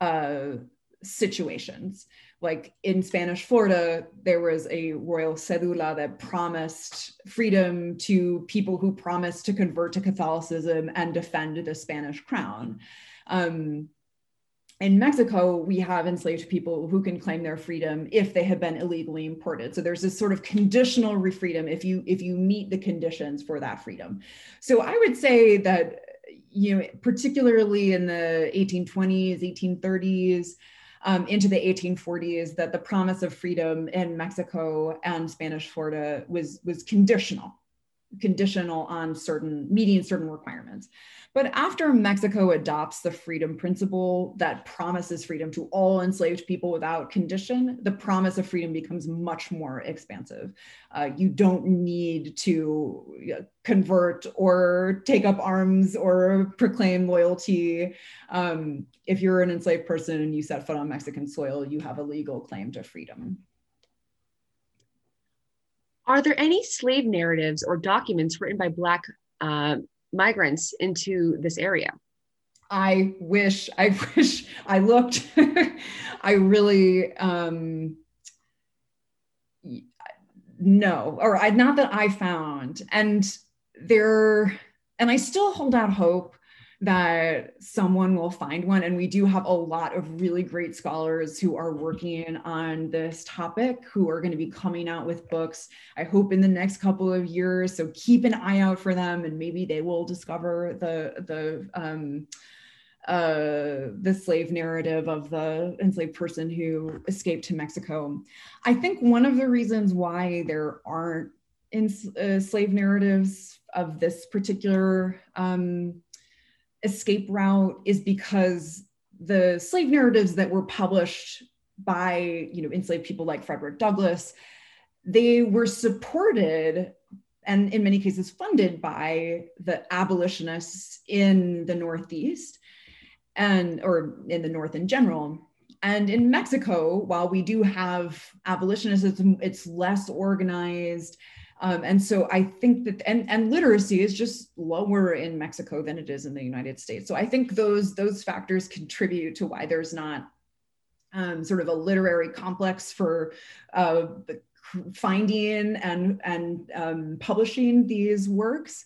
uh, situations. Like in Spanish Florida, there was a royal cedula that promised freedom to people who promised to convert to Catholicism and defend the Spanish crown. Um, in Mexico, we have enslaved people who can claim their freedom if they have been illegally imported. So there's this sort of conditional freedom if you if you meet the conditions for that freedom. So I would say that you know, particularly in the 1820s, 1830s, um, into the 1840s, that the promise of freedom in Mexico and Spanish Florida was was conditional conditional on certain meeting certain requirements. But after Mexico adopts the freedom principle that promises freedom to all enslaved people without condition, the promise of freedom becomes much more expansive. Uh, you don't need to convert or take up arms or proclaim loyalty. Um, if you're an enslaved person and you set foot on Mexican soil, you have a legal claim to freedom. Are there any slave narratives or documents written by Black uh, migrants into this area? I wish, I wish I looked. I really, um, no, or I, not that I found. And there, and I still hold out hope that someone will find one. And we do have a lot of really great scholars who are working on this topic who are going to be coming out with books, I hope, in the next couple of years. So keep an eye out for them and maybe they will discover the, the, um, uh, the slave narrative of the enslaved person who escaped to Mexico. I think one of the reasons why there aren't in, uh, slave narratives of this particular um, escape route is because the slave narratives that were published by you know enslaved people like Frederick Douglass, they were supported and in many cases funded by the abolitionists in the Northeast and or in the North in general. And in Mexico, while we do have abolitionists, it's, it's less organized um, and so I think that, and, and literacy is just lower in Mexico than it is in the United States. So I think those, those factors contribute to why there's not um, sort of a literary complex for uh, finding and, and um, publishing these works.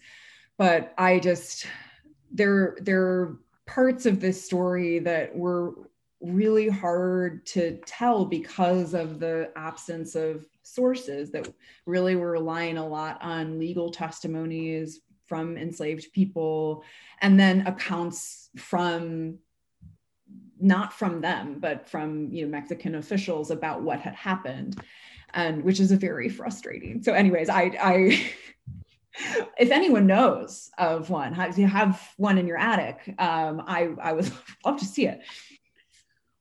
But I just, there, there are parts of this story that were really hard to tell because of the absence of sources that really were relying a lot on legal testimonies from enslaved people and then accounts from not from them but from you know mexican officials about what had happened and which is very frustrating. So anyways i i if anyone knows of one if you have one in your attic um, i i would love to see it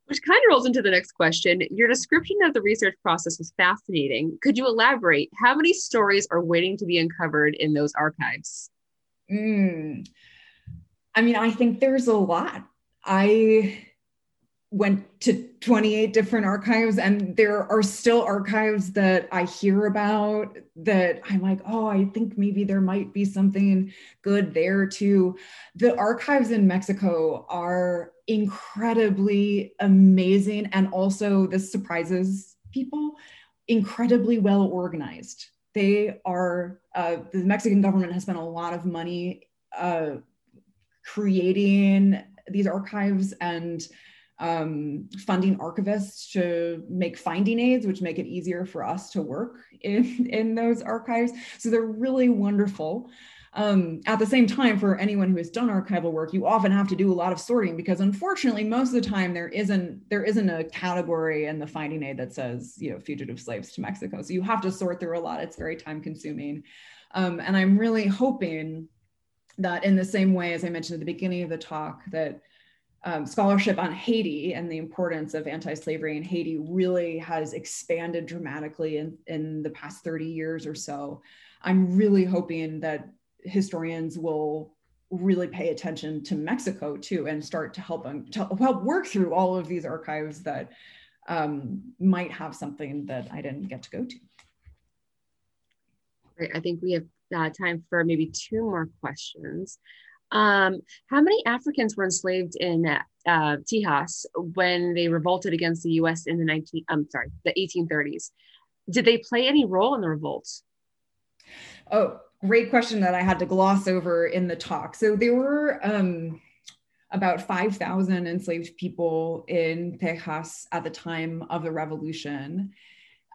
which kind of rolls into the next question. Your description of the research process was fascinating. Could you elaborate? How many stories are waiting to be uncovered in those archives? Mm. I mean, I think there's a lot. I went to 28 different archives and there are still archives that I hear about that I'm like, oh, I think maybe there might be something good there too. The archives in Mexico are incredibly amazing and also this surprises people, incredibly well organized. They are, uh, the Mexican government has spent a lot of money uh, creating these archives and um, funding archivists to make finding aids, which make it easier for us to work in, in those archives. So they're really wonderful. Um, at the same time, for anyone who has done archival work, you often have to do a lot of sorting because unfortunately, most of the time there isn't there isn't a category in the finding aid that says you know fugitive slaves to Mexico. So you have to sort through a lot. It's very time consuming, um, and I'm really hoping that in the same way as I mentioned at the beginning of the talk that um, scholarship on Haiti and the importance of anti-slavery in Haiti really has expanded dramatically in, in the past 30 years or so. I'm really hoping that historians will really pay attention to Mexico too and start to help them to help work through all of these archives that um, might have something that I didn't get to go to. Great. I think we have uh, time for maybe two more questions. Um, how many Africans were enslaved in uh, Tejas when they revolted against the U.S. in the 19? I'm sorry, the 1830s. Did they play any role in the revolts? Oh, great question that I had to gloss over in the talk. So there were um, about 5,000 enslaved people in Tejas at the time of the revolution.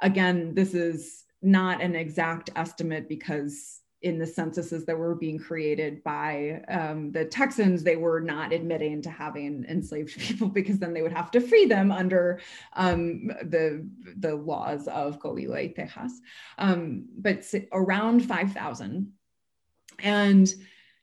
Again, this is not an exact estimate because in the censuses that were being created by um, the Texans, they were not admitting to having enslaved people because then they would have to free them under um, the, the laws of Coahuila y Tejas. Um, but around 5,000. And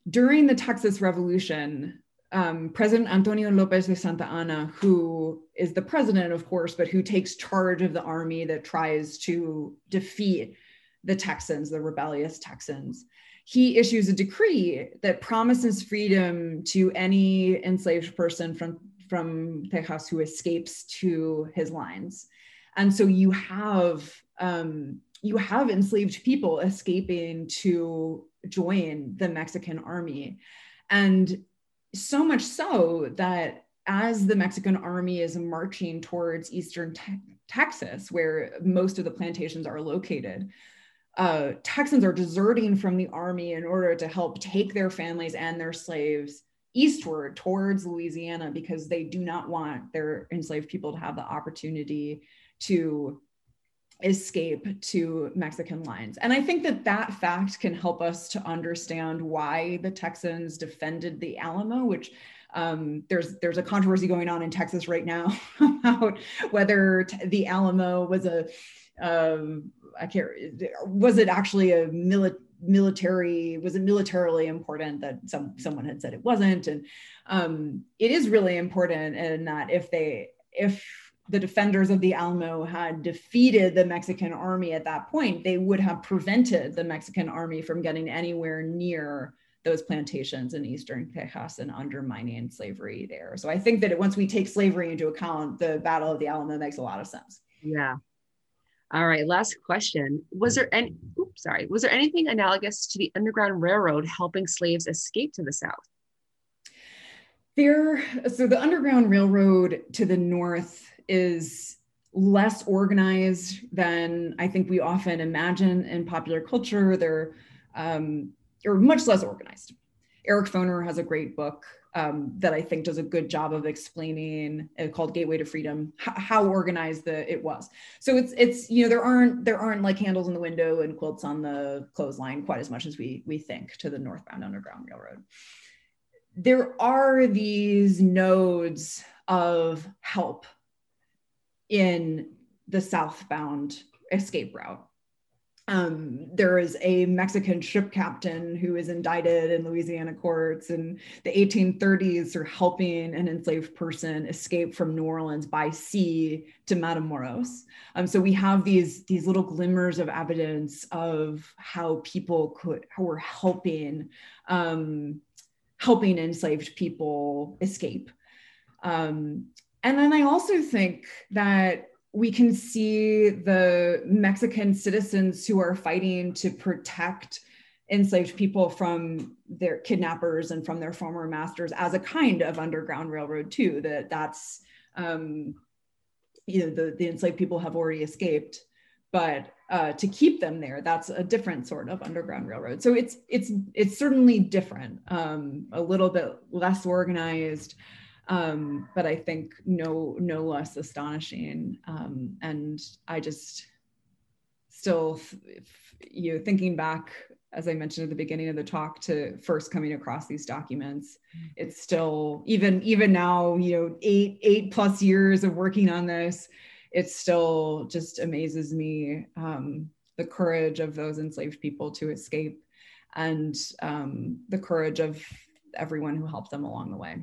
during the Texas Revolution, um, President Antonio Lopez de Santa Anna, who is the president, of course, but who takes charge of the army that tries to defeat the Texans, the rebellious Texans, he issues a decree that promises freedom to any enslaved person from, from Tejas who escapes to his lines. And so you have um, you have enslaved people escaping to join the Mexican army. And so much so that as the Mexican army is marching towards eastern te- Texas, where most of the plantations are located, uh, Texans are deserting from the army in order to help take their families and their slaves eastward towards Louisiana because they do not want their enslaved people to have the opportunity to escape to Mexican lines. And I think that that fact can help us to understand why the Texans defended the Alamo, which um, there's there's a controversy going on in Texas right now about whether t- the Alamo was a um, I can't was it actually a military military was it militarily important that some someone had said it wasn't and um, it is really important and that if they if the defenders of the Alamo had defeated the Mexican army at that point, they would have prevented the Mexican army from getting anywhere near those plantations in eastern Texas and undermining slavery there. So I think that once we take slavery into account, the Battle of the Alamo makes a lot of sense. Yeah, all right, last question. Was there any oops, sorry, was there anything analogous to the Underground Railroad helping slaves escape to the south? There so the Underground Railroad to the north is less organized than I think we often imagine in popular culture. They're um, or much less organized. Eric Foner has a great book um, that I think does a good job of explaining uh, called Gateway to Freedom h- how organized the it was. So it's it's you know there aren't there aren't like handles in the window and quilts on the clothesline quite as much as we we think to the northbound Underground Railroad. There are these nodes of help in the southbound escape route um, there is a Mexican ship captain who is indicted in Louisiana courts in the 1830s for helping an enslaved person escape from New Orleans by sea to Matamoros. Um, so we have these, these little glimmers of evidence of how people could, how were helping, um, helping enslaved people escape. Um, and then I also think that we can see the Mexican citizens who are fighting to protect enslaved people from their kidnappers and from their former masters as a kind of underground railroad too that that's um, you know the, the enslaved people have already escaped. But uh, to keep them there that's a different sort of underground railroad. So it's it's it's certainly different um, a little bit less organized um, but i think no no less astonishing um, and i just still you know thinking back as I mentioned at the beginning of the talk, to first coming across these documents. Mm-hmm. It's still even even now, you know, eight eight plus years of working on this, it still just amazes me um, the courage of those enslaved people to escape, and um, the courage of everyone who helped them along the way.